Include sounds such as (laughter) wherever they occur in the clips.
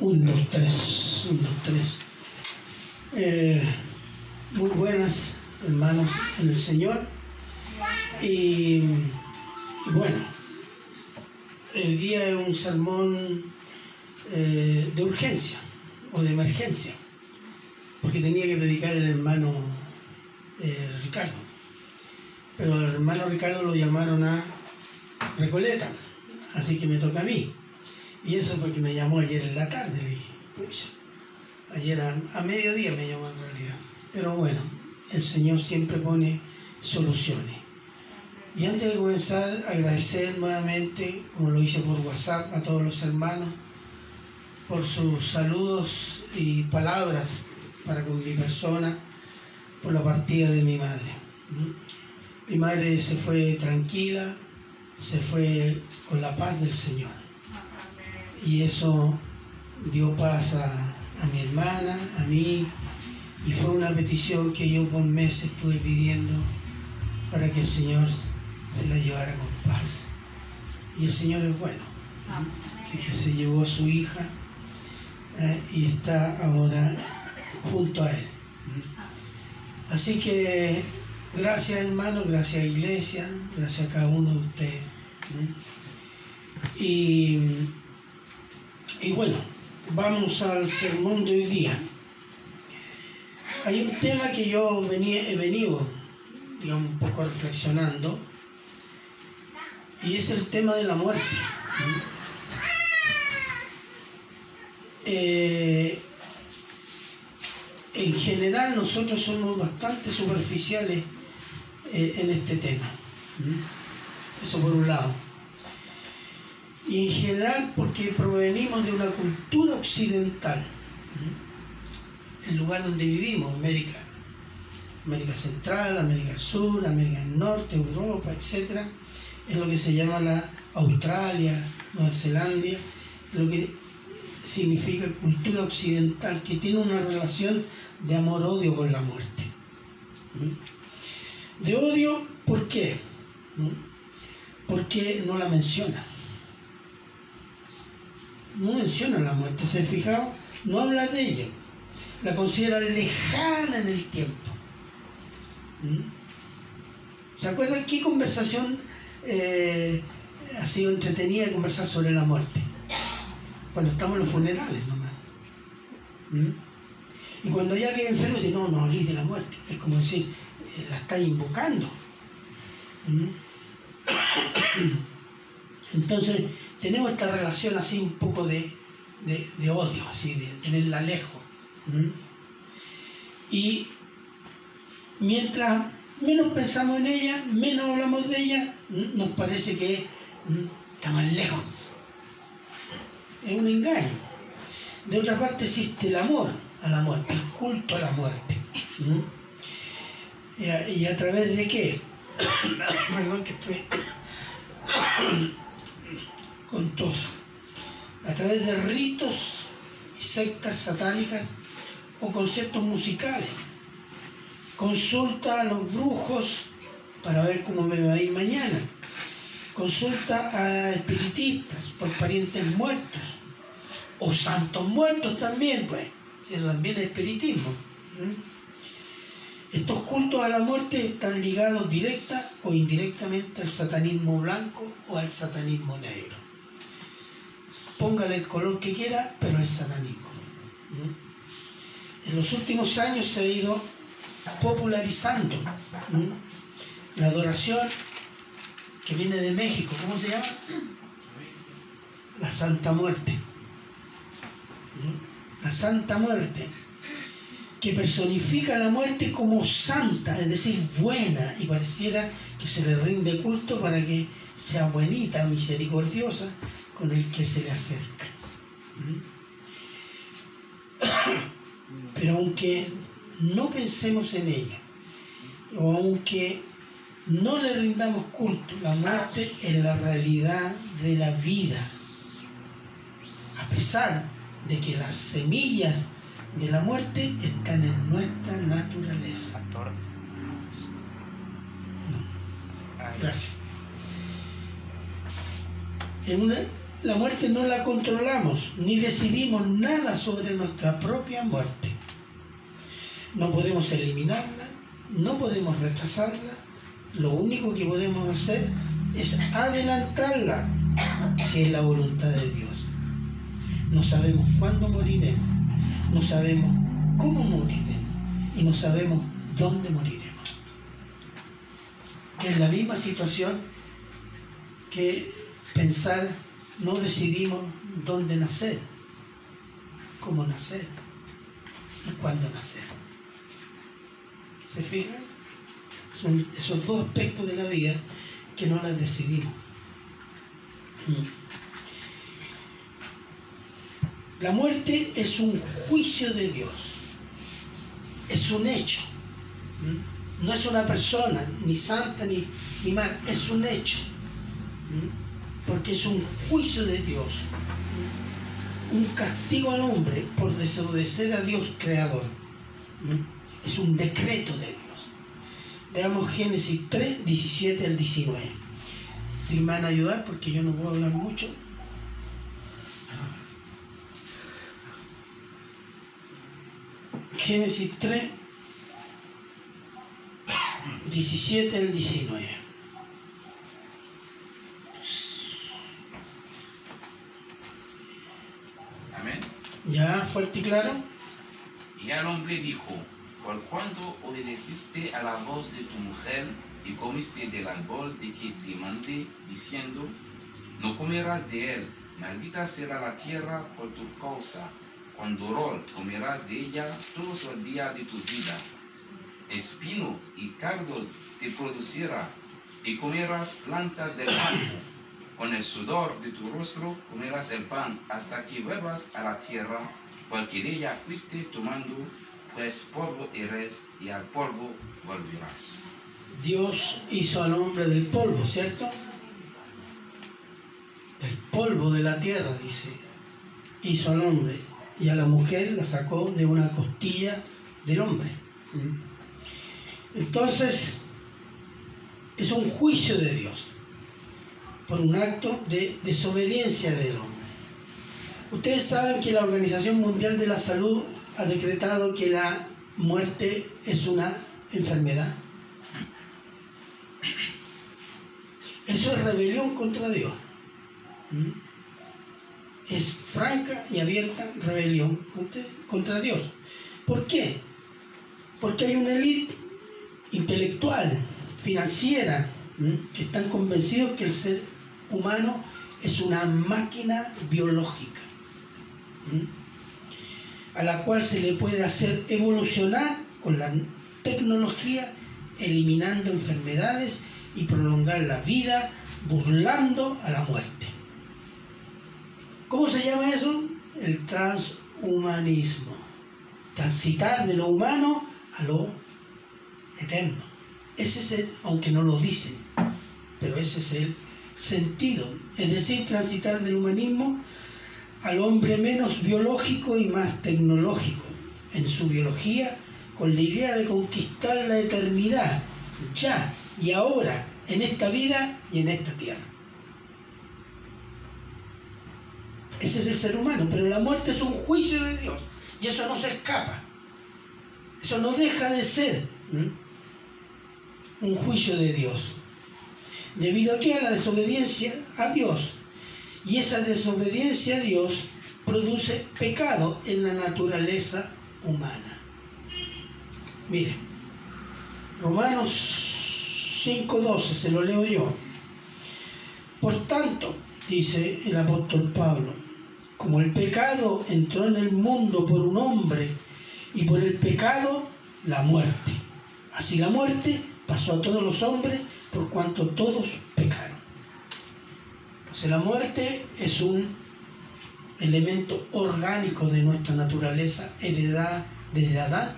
Un, dos, tres, un, dos, tres. Eh, muy buenas, hermanos, en el Señor. Y, y bueno, el día es un sermón eh, de urgencia o de emergencia, porque tenía que predicar el hermano eh, Ricardo. Pero al hermano Ricardo lo llamaron a Recoleta, así que me toca a mí. Y eso fue que me llamó ayer en la tarde, le dije, ayer a, a mediodía me llamó en realidad. Pero bueno, el Señor siempre pone soluciones. Y antes de comenzar, agradecer nuevamente, como lo hice por WhatsApp, a todos los hermanos por sus saludos y palabras para con mi persona, por la partida de mi madre. Mi madre se fue tranquila, se fue con la paz del Señor. Y eso dio paz a, a mi hermana, a mí, y fue una petición que yo por meses estuve pidiendo para que el Señor se la llevara con paz. Y el Señor es bueno. Así que se llevó a su hija eh, y está ahora junto a él. Así que gracias hermano, gracias iglesia, gracias a cada uno de ustedes. Y, y bueno, vamos al sermón de hoy día. Hay un tema que yo venía, he venido, digamos, un poco reflexionando, y es el tema de la muerte. Eh, en general nosotros somos bastante superficiales eh, en este tema. Eso por un lado. Y en general porque provenimos de una cultura occidental el lugar donde vivimos, América, América Central, América Sur, América del Norte, Europa, etc., es lo que se llama la Australia, Nueva Zelanda, lo que significa cultura occidental, que tiene una relación de amor-odio con la muerte. De odio, ¿por qué? Porque no la menciona. No menciona la muerte, ¿se fijaron? No habla de ella la considera lejana en el tiempo. ¿Mm? ¿Se acuerdan qué conversación eh, ha sido entretenida conversar sobre la muerte? Cuando estamos en los funerales nomás. ¿Mm? Y cuando hay alguien enfermo dice, no, no hablís de la muerte. Es como decir, eh, la está invocando. ¿Mm? (coughs) Entonces, tenemos esta relación así un poco de, de, odio, así, de tenerla lejos. Y mientras menos pensamos en ella, menos hablamos de ella, nos parece que está más lejos. Es un engaño. De otra parte existe el amor a la muerte, el culto a la muerte. ¿Y a, través de qué? (coughs) Perdón que estoy con tos. A través de ritos y sectas satánicas o conciertos musicales. Consulta a los brujos para ver cómo me va a ir mañana. Consulta a espiritistas por parientes muertos. O santos muertos también, pues. Eso también es espiritismo. Estos cultos a la muerte están ligados directa o indirectamente al satanismo blanco o al satanismo negro. Póngale el color que quiera, pero es satanismo en los últimos años se ha ido popularizando la adoración que viene de México, ¿cómo se llama? La Santa Muerte. La Santa Muerte, que personifica la muerte como santa, es decir, buena, y pareciera que se le rinde culto para que sea buenita, misericordiosa con el que se le acerca. (coughs) Pero aunque no pensemos en ella, o aunque no le rindamos culto, la muerte es la realidad de la vida. A pesar de que las semillas de la muerte están en nuestra naturaleza. Gracias. En una, la muerte no la controlamos, ni decidimos nada sobre nuestra propia muerte. No podemos eliminarla, no podemos retrasarla, lo único que podemos hacer es adelantarla si es la voluntad de Dios. No sabemos cuándo moriremos, no sabemos cómo moriremos y no sabemos dónde moriremos. Que es la misma situación que pensar no decidimos dónde nacer, cómo nacer y cuándo nacer. ¿Se fijan? Son esos dos aspectos de la vida que no las decidimos. La muerte es un juicio de Dios, es un hecho. No es una persona, ni santa ni, ni mal, es un hecho. Porque es un juicio de Dios, un castigo al hombre por desobedecer a Dios creador. Es un decreto de Dios. Veamos Génesis 3, 17 al 19. Si me van a ayudar, porque yo no puedo hablar mucho. Génesis 3, 17 al 19. Amén. ¿Ya? ¿Fuerte claro? Y al hombre dijo, por cuanto obedeciste a la voz de tu mujer y comiste del árbol de que te mandé, diciendo, no comerás de él, maldita será la tierra por tu causa, cuando rol comerás de ella todos los días de tu vida. Espino y cardo te producirá, y comerás plantas del campo. Con el sudor de tu rostro comerás el pan hasta que vuelvas a la tierra, porque de ella fuiste tomando pues polvo eres y al polvo volverás. Dios hizo al hombre del polvo, ¿cierto? Del polvo de la tierra, dice. Hizo al hombre y a la mujer la sacó de una costilla del hombre. Entonces, es un juicio de Dios por un acto de desobediencia del hombre. Ustedes saben que la Organización Mundial de la Salud ha decretado que la muerte es una enfermedad. Eso es rebelión contra Dios. ¿Mm? Es franca y abierta rebelión contra Dios. ¿Por qué? Porque hay una élite intelectual, financiera, que están convencidos que el ser humano es una máquina biológica a la cual se le puede hacer evolucionar con la tecnología, eliminando enfermedades y prolongar la vida, burlando a la muerte. ¿Cómo se llama eso? El transhumanismo. Transitar de lo humano a lo eterno. Ese es el, aunque no lo dicen, pero ese es el sentido. Es decir, transitar del humanismo al hombre menos biológico y más tecnológico en su biología con la idea de conquistar la eternidad, ya y ahora, en esta vida y en esta tierra. Ese es el ser humano, pero la muerte es un juicio de Dios y eso no se escapa. Eso no deja de ser un juicio de Dios. Debido a que a la desobediencia a Dios y esa desobediencia a Dios produce pecado en la naturaleza humana. Miren, Romanos 5.12, se lo leo yo. Por tanto, dice el apóstol Pablo, como el pecado entró en el mundo por un hombre y por el pecado la muerte. Así la muerte pasó a todos los hombres por cuanto todos pecaron la muerte es un elemento orgánico de nuestra naturaleza, heredada desde Adán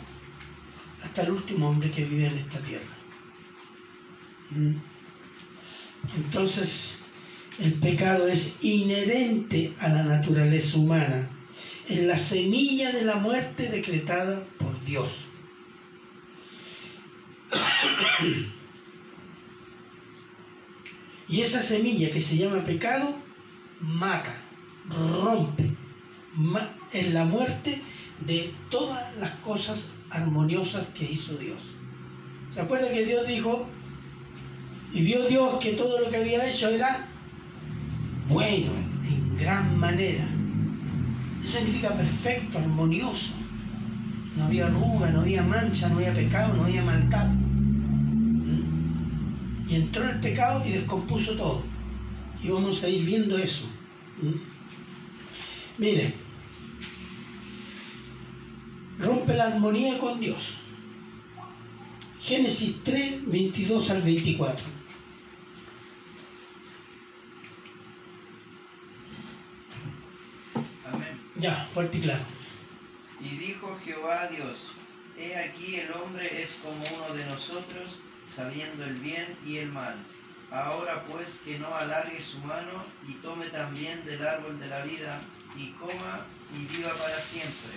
hasta el último hombre que vive en esta tierra. ¿Mm? Entonces, el pecado es inherente a la naturaleza humana, es la semilla de la muerte decretada por Dios. (coughs) Y esa semilla que se llama pecado mata, rompe, es la muerte de todas las cosas armoniosas que hizo Dios. ¿Se acuerda que Dios dijo, y vio Dios que todo lo que había hecho era bueno, en gran manera? Eso significa perfecto, armonioso. No había arruga, no había mancha, no había pecado, no había maldad. Y entró el pecado y descompuso todo. Y vamos a ir viendo eso. ¿Mm? Mire, rompe la armonía con Dios. Génesis 3, 22 al 24. Amén. Ya, fuerte y claro. Y dijo Jehová a Dios, He aquí el hombre es como uno de nosotros, sabiendo el bien y el mal. Ahora pues que no alargue su mano y tome también del árbol de la vida y coma y viva para siempre.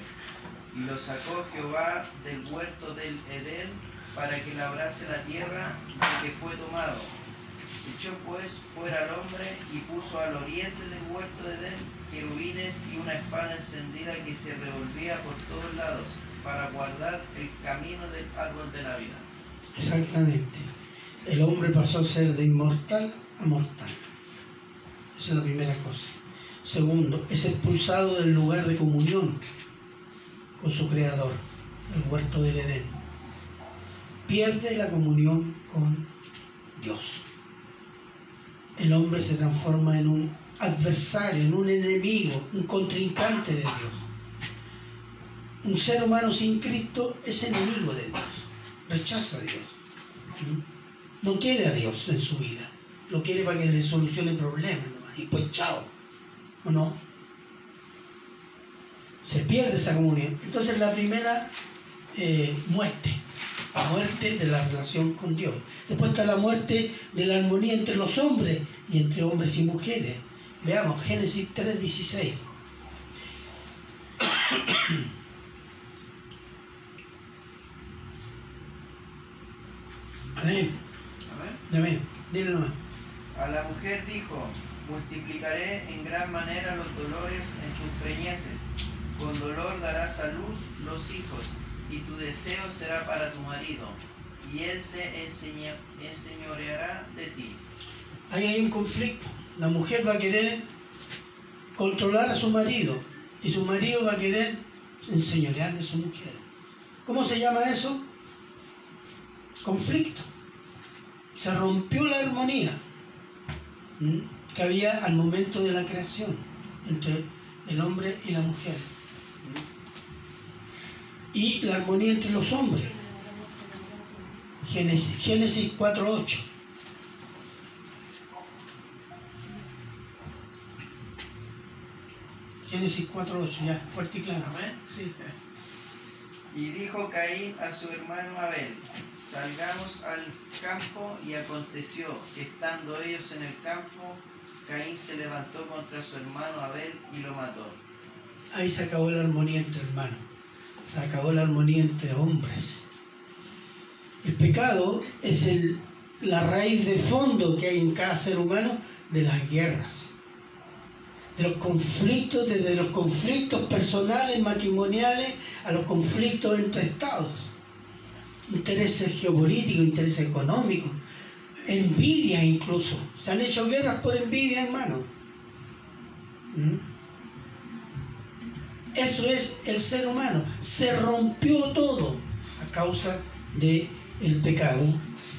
Y lo sacó Jehová del huerto del Edén para que labrase la tierra de que fue tomado. Echó pues fuera al hombre y puso al oriente del huerto de Edén querubines y una espada encendida que se revolvía por todos lados para guardar el camino del árbol de la vida. Exactamente. El hombre pasó a ser de inmortal a mortal. Esa es la primera cosa. Segundo, es expulsado del lugar de comunión con su creador, el huerto del Edén. Pierde la comunión con Dios. El hombre se transforma en un adversario, en un enemigo, un contrincante de Dios. Un ser humano sin Cristo es enemigo de Dios, rechaza a Dios. No quiere a Dios en su vida, lo quiere para que le solucione problemas y pues chao, ¿o no? Se pierde esa comunión. Entonces la primera eh, muerte, la muerte de la relación con Dios. Después está la muerte de la armonía entre los hombres y entre hombres y mujeres. Veamos, Génesis 3:16. (coughs) Amén. Dile nomás. A la mujer dijo, multiplicaré en gran manera los dolores en tus preñeces. Con dolor darás a luz los hijos, y tu deseo será para tu marido, y él se enseñoreará de ti. Ahí hay un conflicto. La mujer va a querer controlar a su marido y su marido va a querer enseñorear de su mujer. ¿Cómo se llama eso? Conflicto. Se rompió la armonía ¿m? que había al momento de la creación entre el hombre y la mujer. ¿m? Y la armonía entre los hombres. Génesis, Génesis 4.8. Génesis 4.8, ya, fuerte y claro. Sí. Y dijo Caín a su hermano Abel, salgamos al campo, y aconteció que estando ellos en el campo, Caín se levantó contra su hermano Abel y lo mató. Ahí se acabó la armonía entre hermanos. Se acabó la armonía entre hombres. El pecado es el- la raíz de fondo que hay en cada ser humano de las guerras, de los conflictos, desde los conflictos personales, matrimoniales, a los conflictos entre estados, intereses geopolíticos, intereses económicos, envidia incluso. Se han hecho guerras por envidia, hermano. ¿Mm? Eso es el ser humano. Se rompió todo a causa de el pecado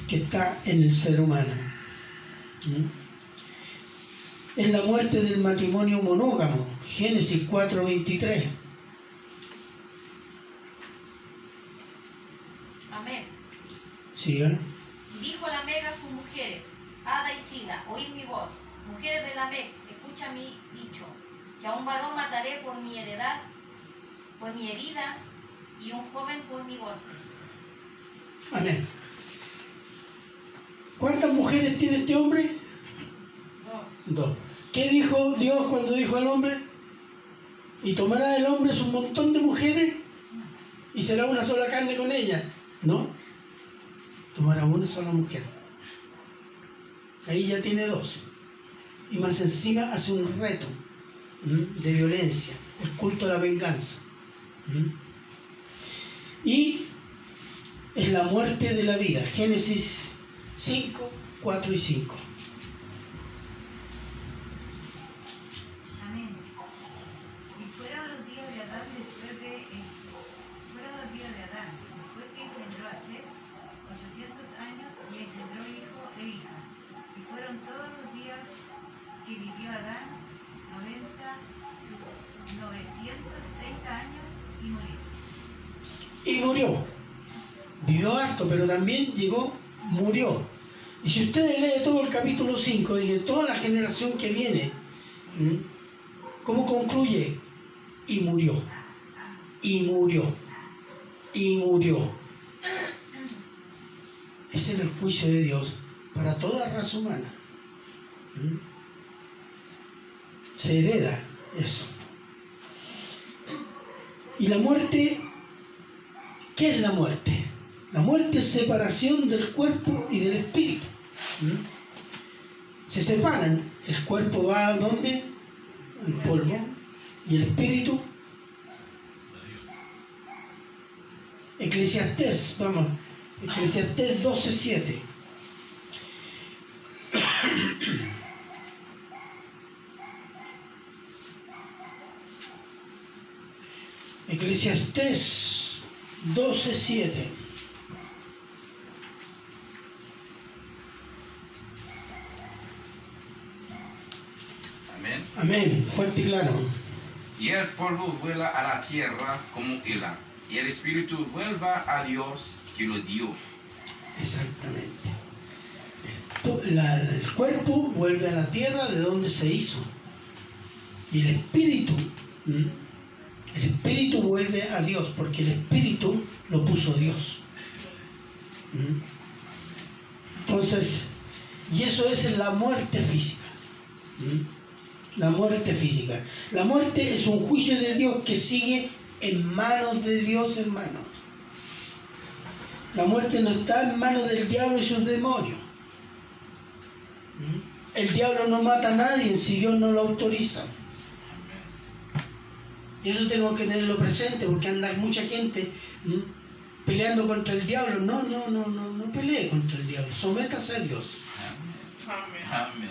que está en el ser humano. ¿Mm? Es la muerte del matrimonio monógamo. Génesis 4:23. Amén. Sigan. Dijo Lamec a sus mujeres, Ada y Sila, oíd mi voz. Mujeres de Lamec, escucha mi dicho, que a un varón mataré por mi heredad, por mi herida, y un joven por mi golpe. Amén. ¿Cuántas mujeres tiene este hombre? Dos. Dos. ¿Qué dijo Dios cuando dijo al hombre? Y tomará el hombre su montón de mujeres y será una sola carne con ella. No. Tomará una sola mujer. Ahí ya tiene dos. y más encima hace un reto de violencia, el culto a la venganza. Y es la muerte de la vida. Génesis 5, 4 y 5. Amén. Y fueron los días de Adán después de esto. Fueron los días de Adán, después que engendró a Seth, 800 años y engendró hijo e hijas. Y fueron todos los días que vivió Adán, 90, 930 años y murió. y murió. Vivió harto, pero también llegó, murió. Y si ustedes leen todo el capítulo 5 y de toda la generación que viene. ¿cómo concluye? Y murió. Y murió. Y murió. Ese es el juicio de Dios para toda raza humana. Se hereda eso. Y la muerte ¿Qué es la muerte? La muerte es separación del cuerpo y del espíritu. ¿Mm? Se separan. El cuerpo va a dónde? Al polvo. Y el espíritu. Eclesiastés, vamos. Eclesiastés 12.7. Eclesiastés 12.7. Amén. Fuerte y claro. Y el polvo vuela a la tierra como era, y el espíritu vuelva a Dios que lo dio. Exactamente. La- el cuerpo vuelve a la tierra de donde se hizo. Y el espíritu, ¿m? el espíritu vuelve a Dios, porque el espíritu lo puso Dios. ¿m? Entonces, y eso es la muerte física. ¿m? La muerte física. La muerte es un juicio de Dios que sigue en manos de Dios, hermanos. La muerte no está en manos del diablo y sus demonios. ¿Mm? El diablo no mata a nadie si Dios no lo autoriza. Y eso tenemos que tenerlo presente porque anda mucha gente ¿m? peleando contra el diablo. No, no, no, no, no pelee contra el diablo. Sométase a Dios. Amén.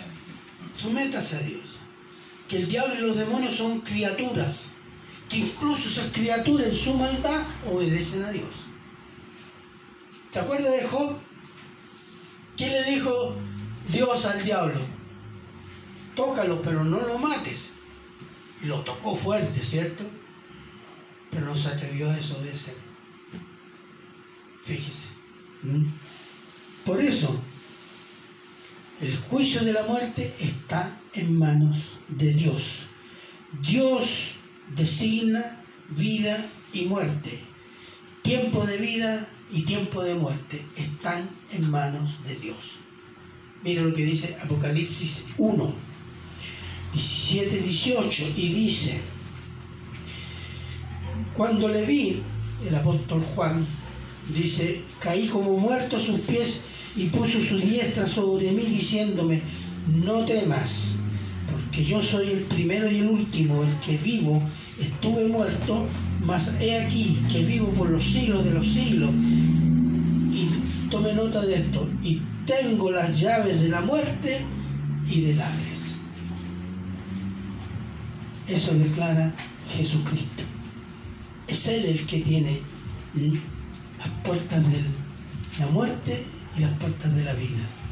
Sométase a Dios. Que el diablo y los demonios son criaturas. Que incluso esas criaturas en su maldad obedecen a Dios. ¿Te acuerdas de Job? ¿Qué le dijo Dios al diablo? Tócalo, pero no lo mates. Y lo tocó fuerte, ¿cierto? Pero no se atrevió a desobedecer. Fíjese. ¿Mm? Por eso, el juicio de la muerte está en manos de Dios. Dios designa vida y muerte. Tiempo de vida y tiempo de muerte están en manos de Dios. Mira lo que dice Apocalipsis 1, 17, 18, y dice, cuando le vi, el apóstol Juan dice, caí como muerto a sus pies y puso su diestra sobre mí diciéndome, no temas, porque yo soy el primero y el último, el que vivo, estuve muerto, mas he aquí que vivo por los siglos de los siglos. Y tome nota de esto, y tengo las llaves de la muerte y del Hades. Eso declara Jesucristo. Es Él el que tiene las puertas de la muerte y las puertas de la vida.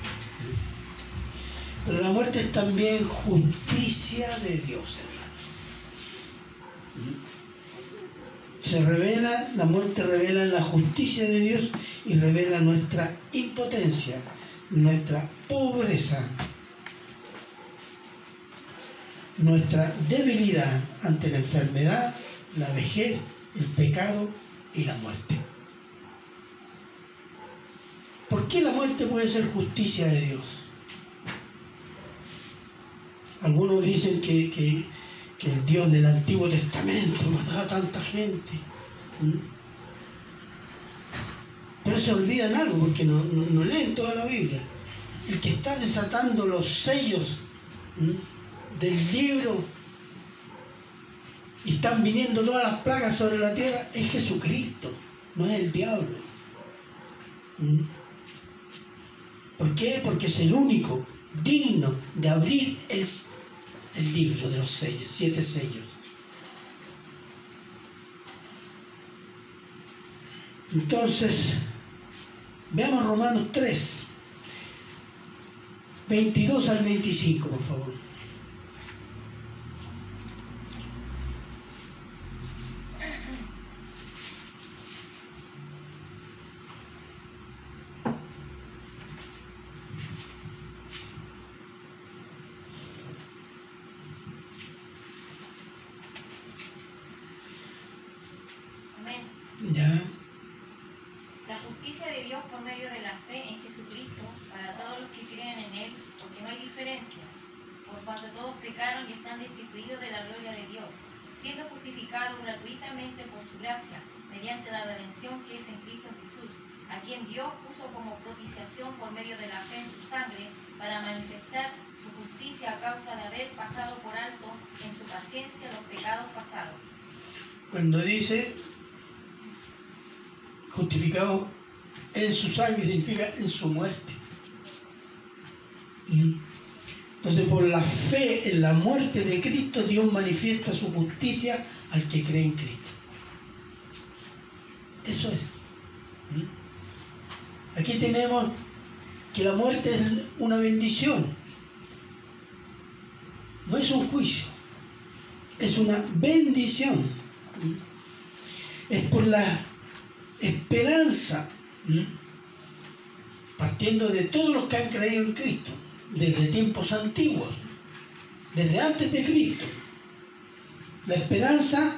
Pero la muerte es también justicia de Dios, hermano. Se revela, la muerte revela la justicia de Dios y revela nuestra impotencia, nuestra pobreza, nuestra debilidad ante la enfermedad, la vejez, el pecado y la muerte. ¿Por qué la muerte puede ser justicia de Dios? Algunos dicen que, que- el Dios del Antiguo Testamento mataba a tanta gente. Pero se olvidan algo porque no, no- leen toda la Biblia. El que está desatando los sellos del libro y están viniendo todas las plagas sobre la tierra, es Jesucristo, no es el diablo. ¿Por qué? Porque es el único digno de abrir el, el libro de los sellos, siete sellos. Entonces, veamos Romanos 3, 22 al 25, por favor. Amén. Ya, La justicia de Dios por medio de la fe en Jesucristo para todos los que creen en Él, porque no hay diferencia, por cuanto todos pecaron y están destituidos de la gloria de Dios, siendo justificados gratuitamente por su gracia, mediante la redención que es en Cristo Jesús, a quien Dios puso como propiciación por medio de la fe en su sangre, para manifestar su justicia a causa de haber pasado por alto en su paciencia los pecados pasados. cuando dice justificado en su sangre significa en su muerte. ¿Mm? Entonces, por la fe en la muerte de Cristo, Dios manifiesta su justicia al que cree en Cristo. Eso es. ¿Mm? Aquí tenemos que la muerte es una bendición. No es un juicio, es una bendición. Es por la esperanza, partiendo de todos los que han creído en Cristo, desde tiempos antiguos, desde antes de Cristo. La esperanza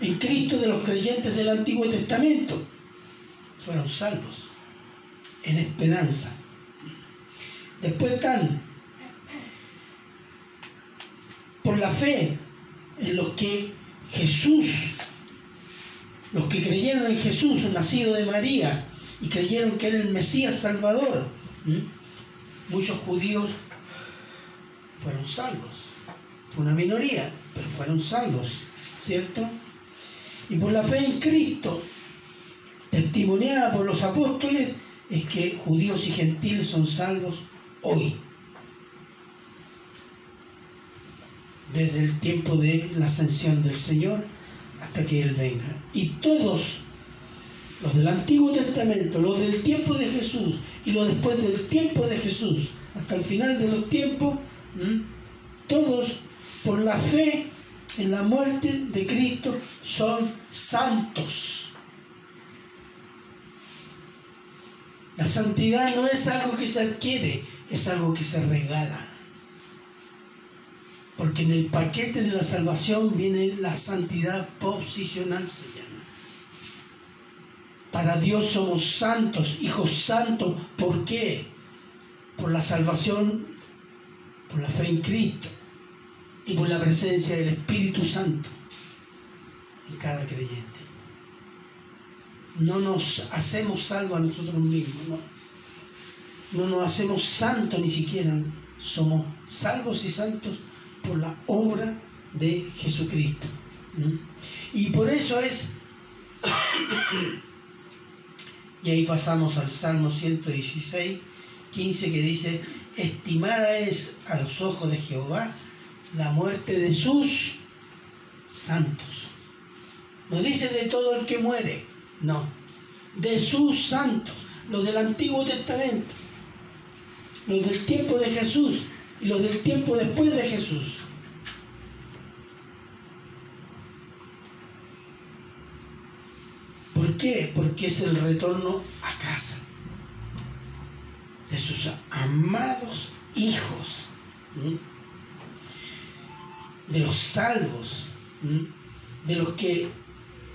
en Cristo de los creyentes del Antiguo Testamento fueron salvos, en esperanza. Después están por la fe en los que Jesús los que creyeron en Jesús, nacido de María, y creyeron que era el Mesías Salvador, muchos judíos fueron salvos. Fue una minoría, pero fueron salvos, ¿cierto? Y por la fe en Cristo, testimoniada por los apóstoles, es que judíos y gentiles son salvos hoy. Desde el tiempo de la ascensión del Señor hasta que Él venga. Y todos, los del Antiguo Testamento, los del tiempo de Jesús y los después del tiempo de Jesús, hasta el final de los tiempos, todos por la fe en la muerte de Cristo son santos. La santidad no es algo que se adquiere, es algo que se regala. Porque en el paquete de la salvación viene la santidad posicional, se llama. Para Dios somos santos, hijos santos. ¿Por qué? Por la salvación, por la fe en Cristo y por la presencia del Espíritu Santo en cada creyente. No nos hacemos salvos a nosotros mismos, no. No nos hacemos santos ni siquiera. Somos salvos y santos por la obra de Jesucristo. Y por eso es, (coughs) y ahí pasamos al Salmo 116, 15 que dice, estimada es a los ojos de Jehová la muerte de sus santos. No dice de todo el que muere, no, de sus santos, los del Antiguo Testamento, los del tiempo de Jesús y los del tiempo después de Jesús. ¿Por qué? Porque es el retorno a casa de sus amados hijos, de los salvos, de los que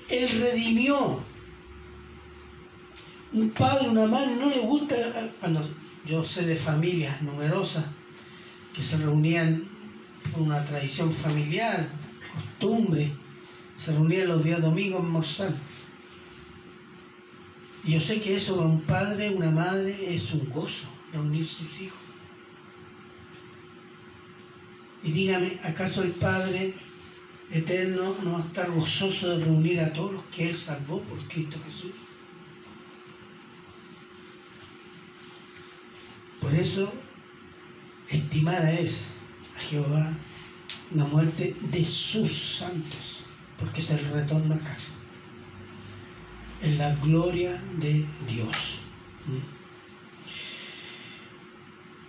Él redimió. Un padre, una madre, no le gusta, cuando yo sé de familias numerosas que se reunían por una tradición familiar, costumbre, se reunían los días domingos a almorzar. Y yo sé que eso para un padre, una madre, es un gozo, reunir sus hijos. Y dígame, ¿acaso el Padre eterno no va a estar gozoso de reunir a todos los que Él salvó por Cristo Jesús? Por eso, estimada es a Jehová la muerte de sus santos, porque es el retorno a casa, en la gloria de Dios.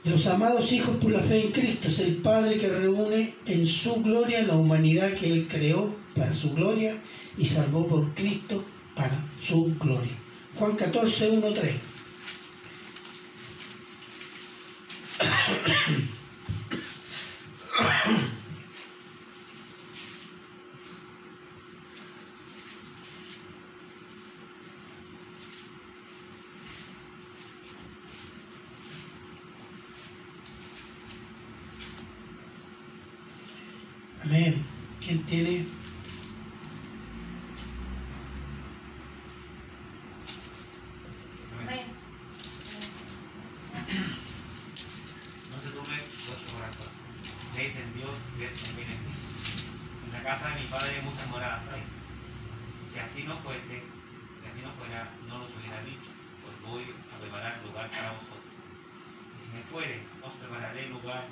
De los amados hijos por la fe en Cristo es el Padre que reúne en su gloria la humanidad que Él creó para su gloria y salvó por Cristo para su gloria. Juan 14, 1, 3. Amén. ¿Quién tiene? Amén. No se turbe vuestro corazón. Creéis en Dios, creed también en mí. En la casa de mi padre muchas moradas hay. Si así no fuese, si así no fuera, no los hubiera dicho, pues voy a preparar lugar para vosotros. Y si me fuere, os prepararé lugar,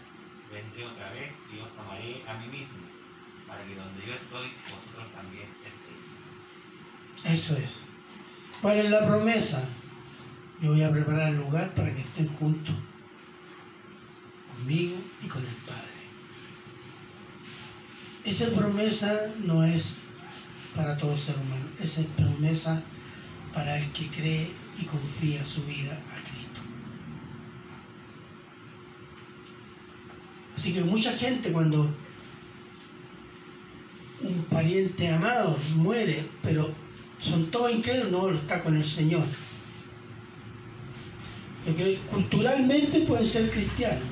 vendré otra vez y os tomaré a mí mismo, para que donde yo estoy, vosotros también estéis. Eso es. ¿Cuál es la promesa? Yo voy a preparar el lugar para que estén juntos conmigo y con el Padre. Esa promesa no es para todo ser humano, esa es promesa para el que cree y confía su vida a Cristo. Así que mucha gente cuando un pariente amado muere, pero son todos incrédulos, no, está con el Señor. Yo creo que culturalmente pueden ser cristianos.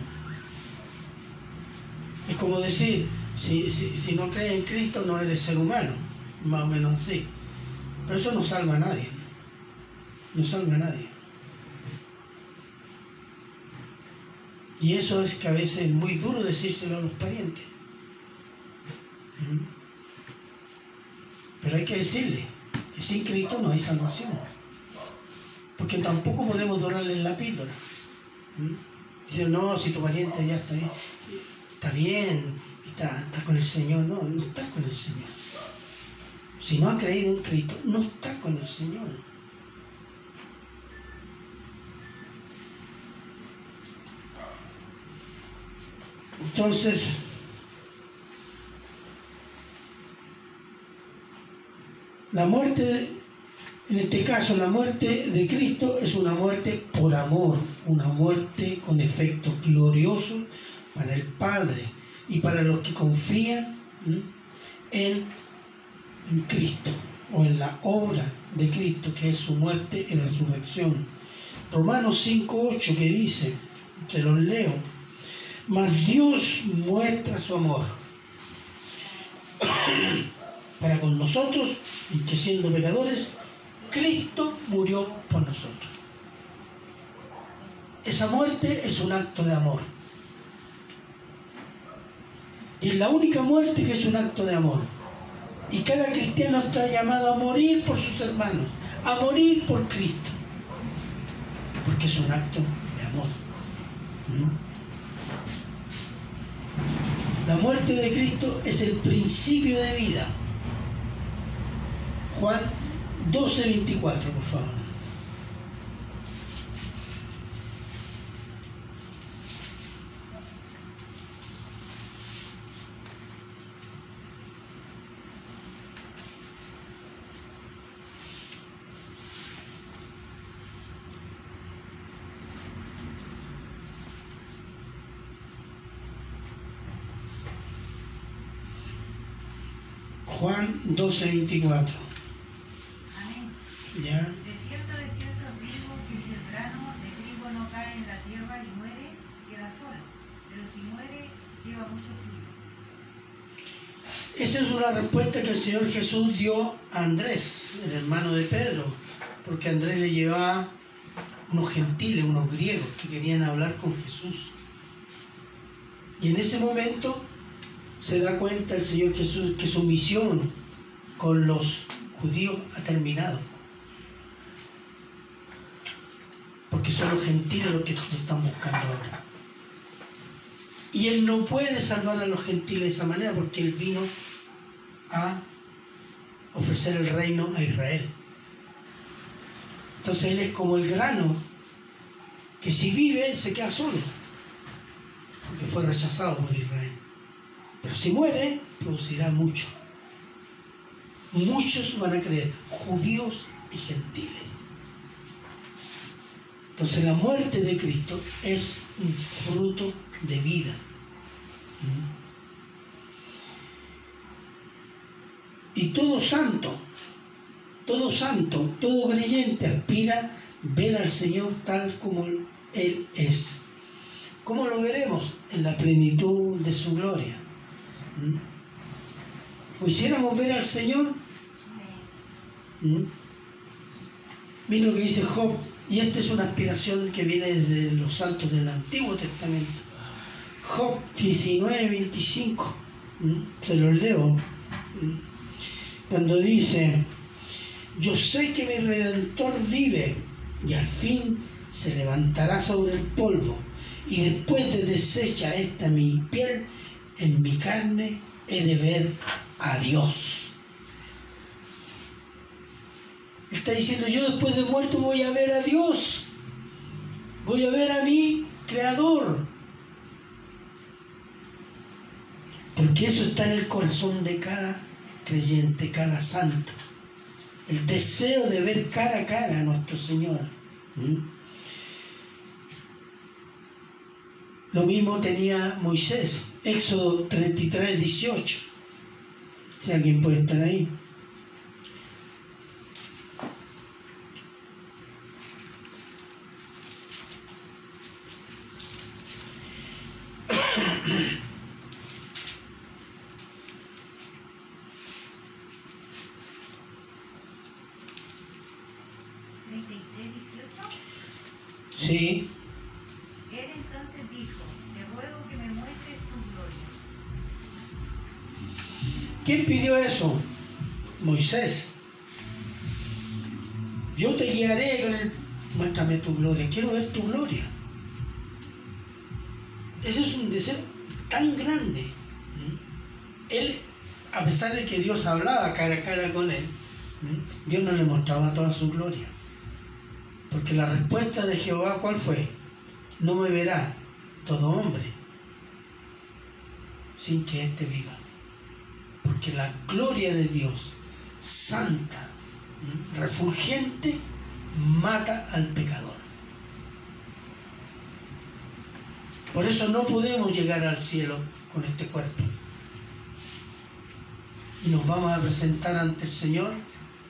Es como decir, si, si, si no crees en Cristo no eres ser humano, más o menos así. Pero eso no salva a nadie. No salva a nadie. Y eso es que a veces es muy duro decírselo a los parientes. ¿Mm? Pero hay que decirle que sin Cristo no hay salvación. Porque tampoco podemos dorarle en la píldora. ¿Mm? Dicen, no, si tu pariente ya está bien, está bien, está, con el Señor. No, no está con el Señor. Si no ha creído en Cristo, no está con el Señor. Entonces, la muerte, en este caso la muerte de Cristo es una muerte por amor, una muerte con efectos gloriosos para el Padre y para los que confían en, en Cristo o en la obra de Cristo, que es su muerte y resurrección. Romanos 5.8 que dice, se los leo, mas Dios muestra su amor (coughs) para con nosotros, que siendo pecadores, Cristo murió por nosotros. Esa muerte es un acto de amor. Y es la única muerte que es un acto de amor. Y cada cristiano está llamado a morir por sus hermanos, a morir por Cristo. Porque es un acto de amor. ¿Mm? La muerte de Cristo es el principio de vida. Juan 12, 24, por favor. Juan 12, 24. Amén. ¿Ya? De cierto, de cierto os digo que si el grano de trigo no cae en la tierra y muere, queda solo. Pero si muere, lleva mucho fruto. Esa es una respuesta que el Señor Jesús dio a Andrés, el hermano de Pedro, porque Andrés le llevaba unos gentiles, unos griegos que querían hablar con Jesús. Y en ese momento se da cuenta el Señor Jesús que su misión con los judíos ha terminado. Porque son los gentiles los que están buscando ahora. Y Él no puede salvar a los gentiles de esa manera porque Él vino a ofrecer el reino a Israel. Entonces Él es como el grano que si vive se queda solo, porque fue rechazado por Israel. Pero si muere, producirá mucho. Muchos van a creer, judíos y gentiles. Entonces la muerte de Cristo es un fruto de vida. Y todo santo, todo santo, todo creyente aspira ver al Señor tal como Él es. ¿Cómo lo veremos? En la plenitud de su gloria. ¿Quisiéramos ver al Señor? Mira lo que dice Job, y esta es una aspiración que viene desde los santos del Antiguo Testamento. Job 19, 25, se lo leo, cuando dice, yo sé que mi redentor vive y al fin se levantará sobre el polvo, y después de deshecha esta mi piel, en mi carne he de ver a Dios. Está diciendo, yo después de muerto voy a ver a Dios. Voy a ver a mi creador. Porque eso está en el corazón de cada creyente, cada santo. El deseo de ver cara a cara a nuestro Señor. ¿Mm? Lo mismo tenía Moisés, Éxodo 33, 18. Si alguien puede estar ahí. Dios no le mostraba toda su gloria. Porque la respuesta de Jehová, ¿cuál fue? No me verá todo hombre sin que éste viva. Porque la gloria de Dios, santa, refulgente, mata al pecador. Por eso no podemos llegar al cielo con este cuerpo. Y nos vamos a presentar ante el Señor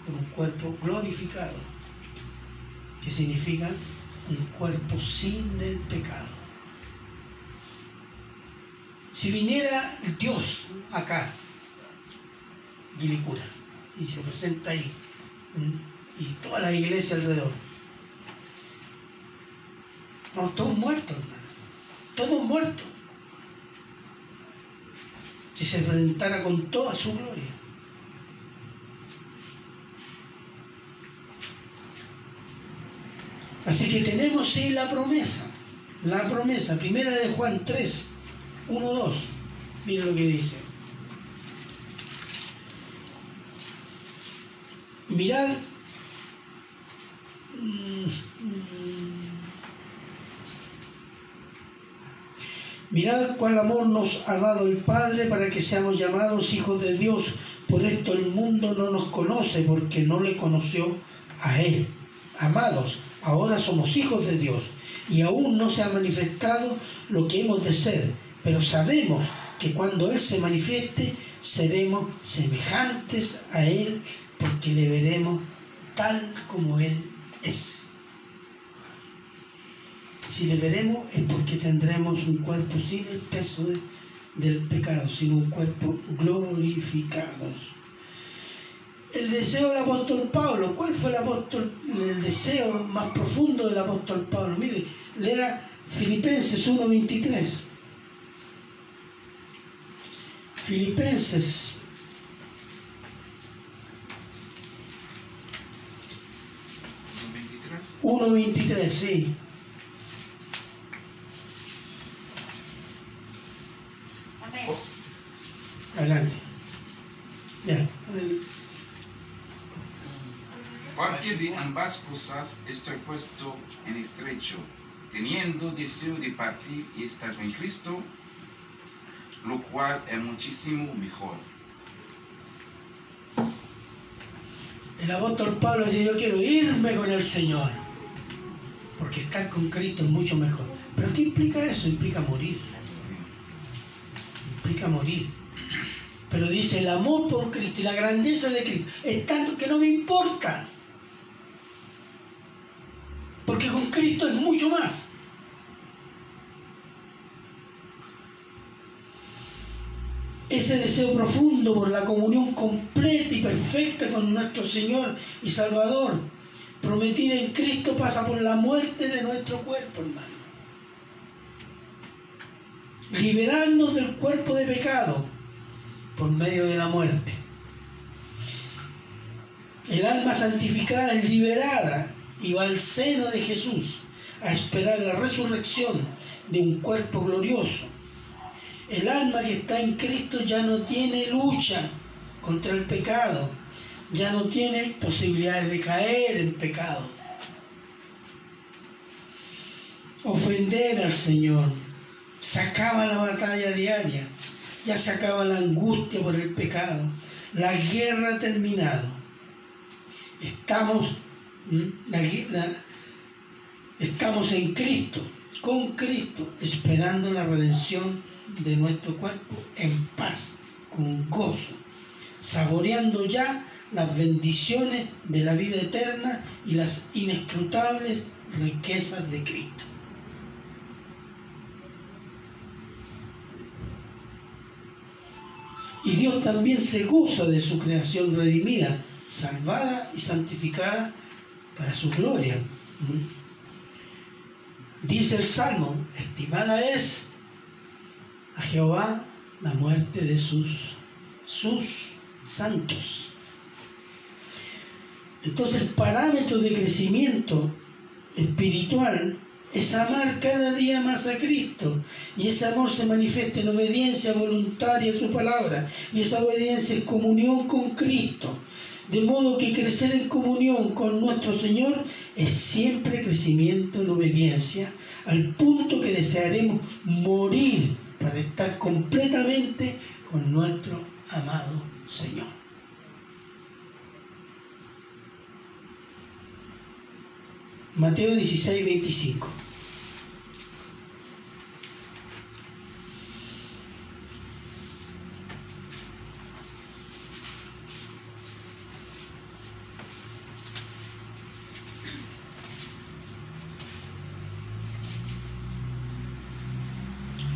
con un cuerpo glorificado, que significa un cuerpo sin el pecado. Si viniera Dios acá, Guilicura, y se presenta ahí, y toda la iglesia alrededor, estamos todos muertos, hermano, todos muertos. Si se presentara con toda su gloria. Así que tenemos sí la promesa, la promesa, primera de Juan 3, 1, 2. Miren lo que dice. Mirad, mirad cuál amor nos ha dado el Padre para que seamos llamados hijos de Dios. Por esto el mundo no nos conoce porque no le conoció a Él. Amados, ahora somos hijos de Dios y aún no se ha manifestado lo que hemos de ser, pero sabemos que cuando Él se manifieste seremos semejantes a Él porque le veremos tal como Él es. Si le veremos es porque tendremos un cuerpo sin el peso de- del pecado, sino un cuerpo glorificado. El deseo del apóstol Pablo, ¿cuál fue el, apóstol, el deseo más profundo del apóstol Pablo? Mire, lea Filipenses 1.23. Filipenses 23. 1.23, sí. Amén. Adelante. Ya. Adelante. Porque de ambas cosas estoy puesto en estrecho, teniendo deseo de partir y estar en Cristo, lo cual es muchísimo mejor. El apóstol Pablo dice, yo quiero irme con el Señor, porque estar con Cristo es mucho mejor. ¿Pero qué implica eso? Implica morir. Implica morir. Pero dice, el amor por Cristo y la grandeza de Cristo es tanto que no me importa. Porque con Cristo es mucho más. Ese deseo profundo por la comunión completa y perfecta con nuestro Señor y Salvador, prometida en Cristo, pasa por la muerte de nuestro cuerpo, hermano. Liberarnos del cuerpo de pecado por medio de la muerte. El alma santificada es liberada y va al seno de Jesús a esperar la resurrección de un cuerpo glorioso. El alma que está en Cristo ya no tiene lucha contra el pecado, ya no tiene posibilidades de caer en pecado. Ofender al Señor, se acaba la batalla diaria, ya se acaba la angustia por el pecado, la guerra ha terminado. Estamos. La estamos en Cristo, con Cristo, esperando la redención de nuestro cuerpo en paz, con gozo, saboreando ya las bendiciones de la vida eterna y las inescrutables riquezas de Cristo. Y Dios también se goza de su creación redimida, salvada y santificada para su gloria. Dice el Salmo, estimada es a Jehová la muerte de sus, sus santos. Entonces el parámetro de crecimiento espiritual es amar cada día más a Cristo y ese amor se manifiesta en obediencia voluntaria a su palabra y esa obediencia es comunión con Cristo. De modo que crecer en comunión con nuestro Señor es siempre crecimiento en obediencia, al punto que desearemos morir para estar completamente con nuestro amado Señor. Mateo 16, 25.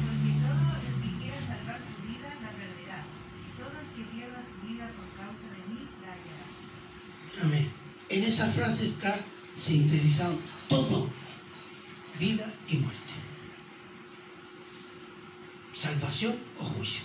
Porque todo el que quiera salvar su vida la perderá, y todo el que pierda su vida por causa de mí la hallará. Amén. En esa frase está sintetizado todo, vida y muerte. Salvación o juicio.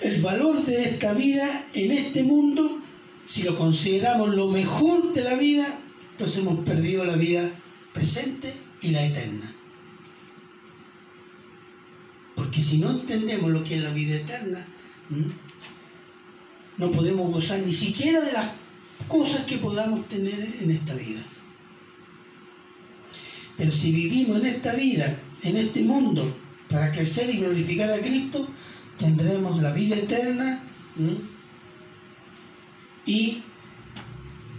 El valor de esta vida en este mundo, si lo consideramos lo mejor de la vida, entonces hemos perdido la vida presente y la eterna. Porque si no entendemos lo que es la vida eterna. No podemos gozar ni siquiera de las cosas que podamos tener en esta vida. Pero si vivimos en esta vida, en este mundo, para crecer y glorificar a Cristo, tendremos la vida eterna y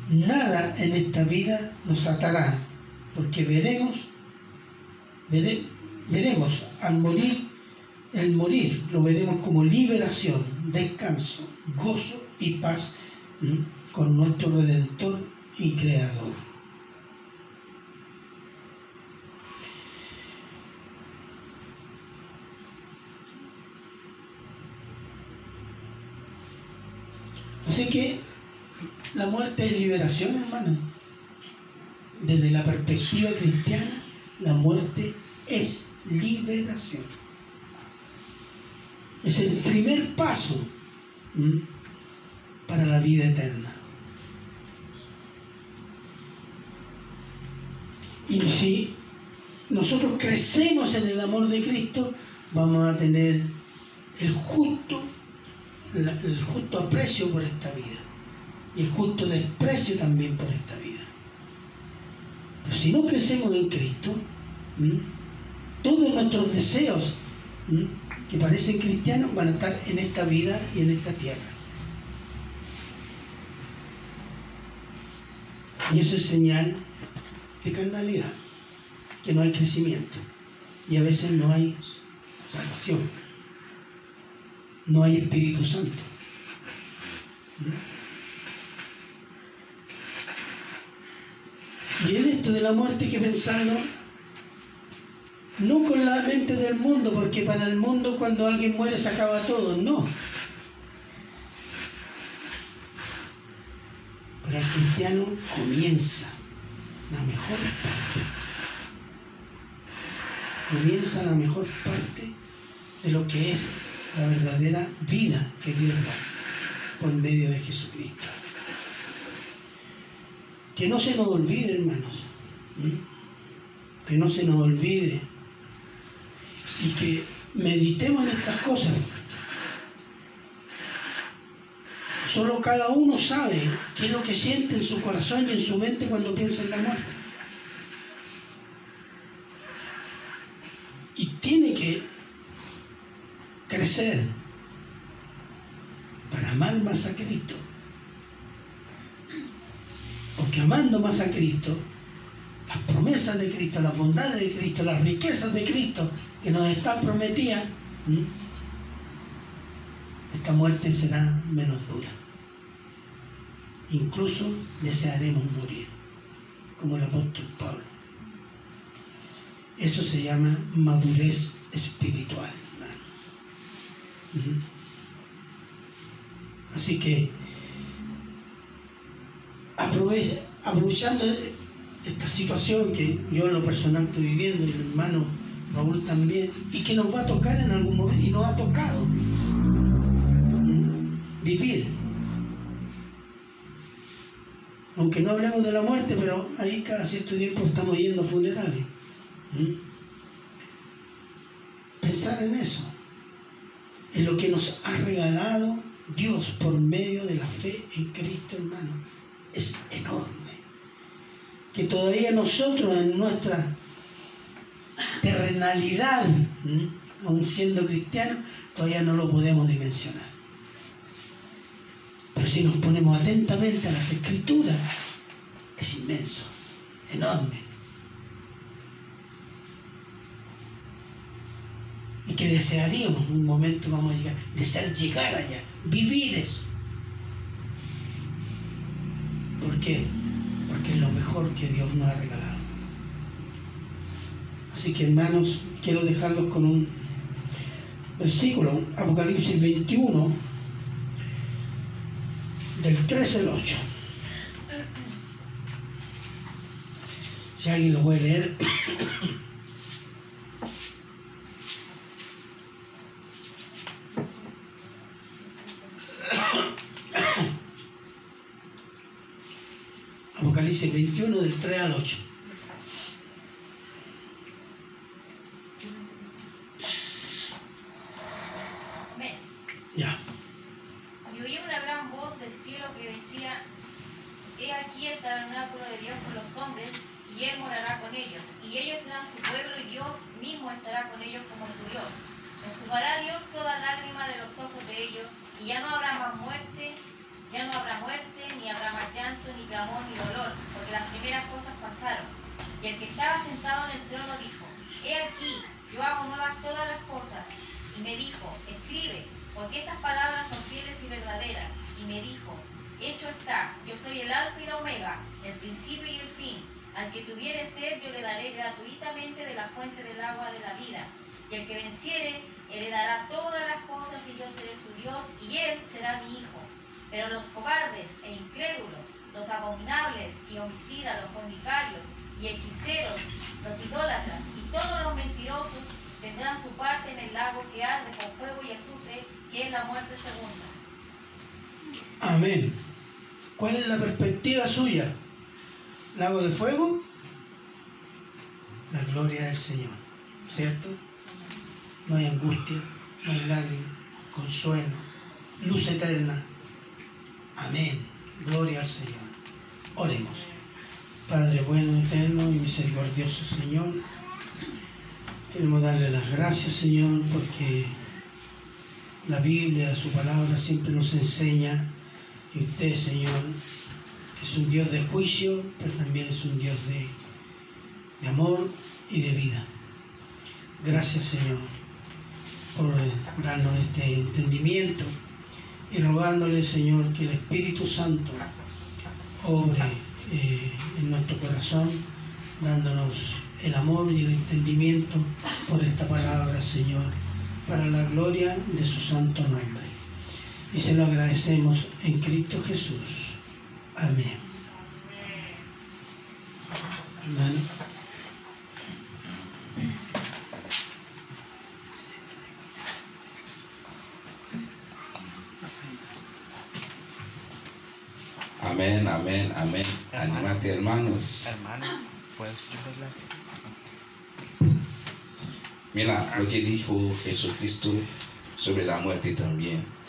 nada en esta vida nos atará, porque veremos, vere- veremos al morir, el morir lo veremos como liberación, descanso, gozo y paz con nuestro Redentor y Creador. Así que la muerte es liberación, hermano. Desde la perspectiva cristiana, la muerte es liberación. Es el primer paso para la vida eterna. Y si nosotros crecemos en el amor de Cristo, vamos a tener el justo, el justo aprecio por esta vida y el justo desprecio también por esta vida. Pero si no crecemos en Cristo, todos nuestros deseos ¿m? que parecen cristianos van a estar en esta vida y en esta tierra. Y eso es señal de carnalidad, que no hay crecimiento. Y a veces no hay salvación. No hay Espíritu Santo. Y en esto de la muerte hay que pensarlo no con la mente del mundo, porque para el mundo cuando alguien muere se acaba todo, no. Pero el cristiano comienza la mejor parte. Comienza la mejor parte de lo que es la verdadera vida que Dios da por medio de Jesucristo. Que no se nos olvide, hermanos. Que no se nos olvide. Y que meditemos en estas cosas. Solo cada uno sabe qué es lo que siente en su corazón y en su mente cuando piensa en la muerte. Y tiene que crecer para amar más a Cristo. Porque amando más a Cristo, las promesas de Cristo, las bondades de Cristo, las riquezas de Cristo que nos están prometidas, ¿m? esta muerte será menos dura. Incluso desearemos morir, como el apóstol Pablo. Eso se llama madurez espiritual. Así que aprove- aprovechando esta situación que yo en lo personal estoy viviendo y hermano Raúl también, y que nos va a tocar en algún momento, y nos ha tocado ¿m? vivir. Aunque no hablemos de la muerte, pero ahí cada cierto tiempo estamos yendo a funerales. ¿m? Pensar en eso, en lo que nos ha regalado Dios por medio de la fe en Cristo, hermano, es enorme. Que todavía nosotros en nuestra terrenalidad, ¿m? aún siendo cristianos, todavía no lo podemos dimensionar. Pero si nos ponemos atentamente a las escrituras, es inmenso, enorme. Y que desearíamos en un momento, vamos a llegar, desear llegar allá, vivir eso. ¿Por qué? Porque es lo mejor que Dios nos ha regalado. Así que hermanos, quiero dejarlos con un versículo, Apocalipsis 21, del 13 al 8. Si alguien lo puede leer. (coughs) Apocalipsis 21 del 3 al 8. Amén. Ya. Y oí una gran voz del cielo que decía, He aquí el tabernáculo de Dios con los hombres, y Él morará con ellos, y ellos serán su pueblo, y Dios mismo estará con ellos como su Dios. Enjugará Dios toda lágrima de los ojos de ellos, y ya no habrá más muerte, ya no habrá muerte, ni habrá más llanto, ni clamor, ni dolor, porque las primeras cosas pasaron. Y el que estaba sentado en el trono dijo, He aquí, yo hago nuevas todas las cosas. Y me dijo, escribe, porque estas palabras son fieles y verdaderas. Y me dijo, hecho está, yo soy el alfa y la omega, el principio y el fin. Al que tuviere sed, yo le daré gratuitamente de la fuente del agua de la vida. Y el que venciere, heredará todas las cosas y yo seré su Dios y él será mi hijo. Pero los cobardes e incrédulos, los abominables y homicidas, los fornicarios y hechiceros, los idólatras y Y todos los mentirosos tendrán su parte en el lago que arde con fuego y azufre, que es la muerte segunda. Amén. ¿Cuál es la perspectiva suya? ¿Lago de fuego? La gloria del Señor, ¿cierto? No hay angustia, no hay lágrimas, consuelo, luz eterna. Amén. Gloria al Señor. Oremos. Padre bueno, eterno y misericordioso Señor, queremos darle las gracias, Señor, porque la Biblia, su palabra, siempre nos enseña que usted, Señor, es un Dios de juicio, pero también es un Dios de, de amor y de vida. Gracias, Señor, por darnos este entendimiento y rogándole, Señor, que el Espíritu Santo obre eh, en nuestro corazón, dándonos el amor y el entendimiento por esta palabra, Señor, para la gloria de su santo nombre. Y se lo agradecemos en Cristo Jesús. Amén. Hermano. Amén, amén, amén. Anímate, hermanos. Hermano, ¿puedes? Mira lo que dijo Jesucristo sobre la muerte también.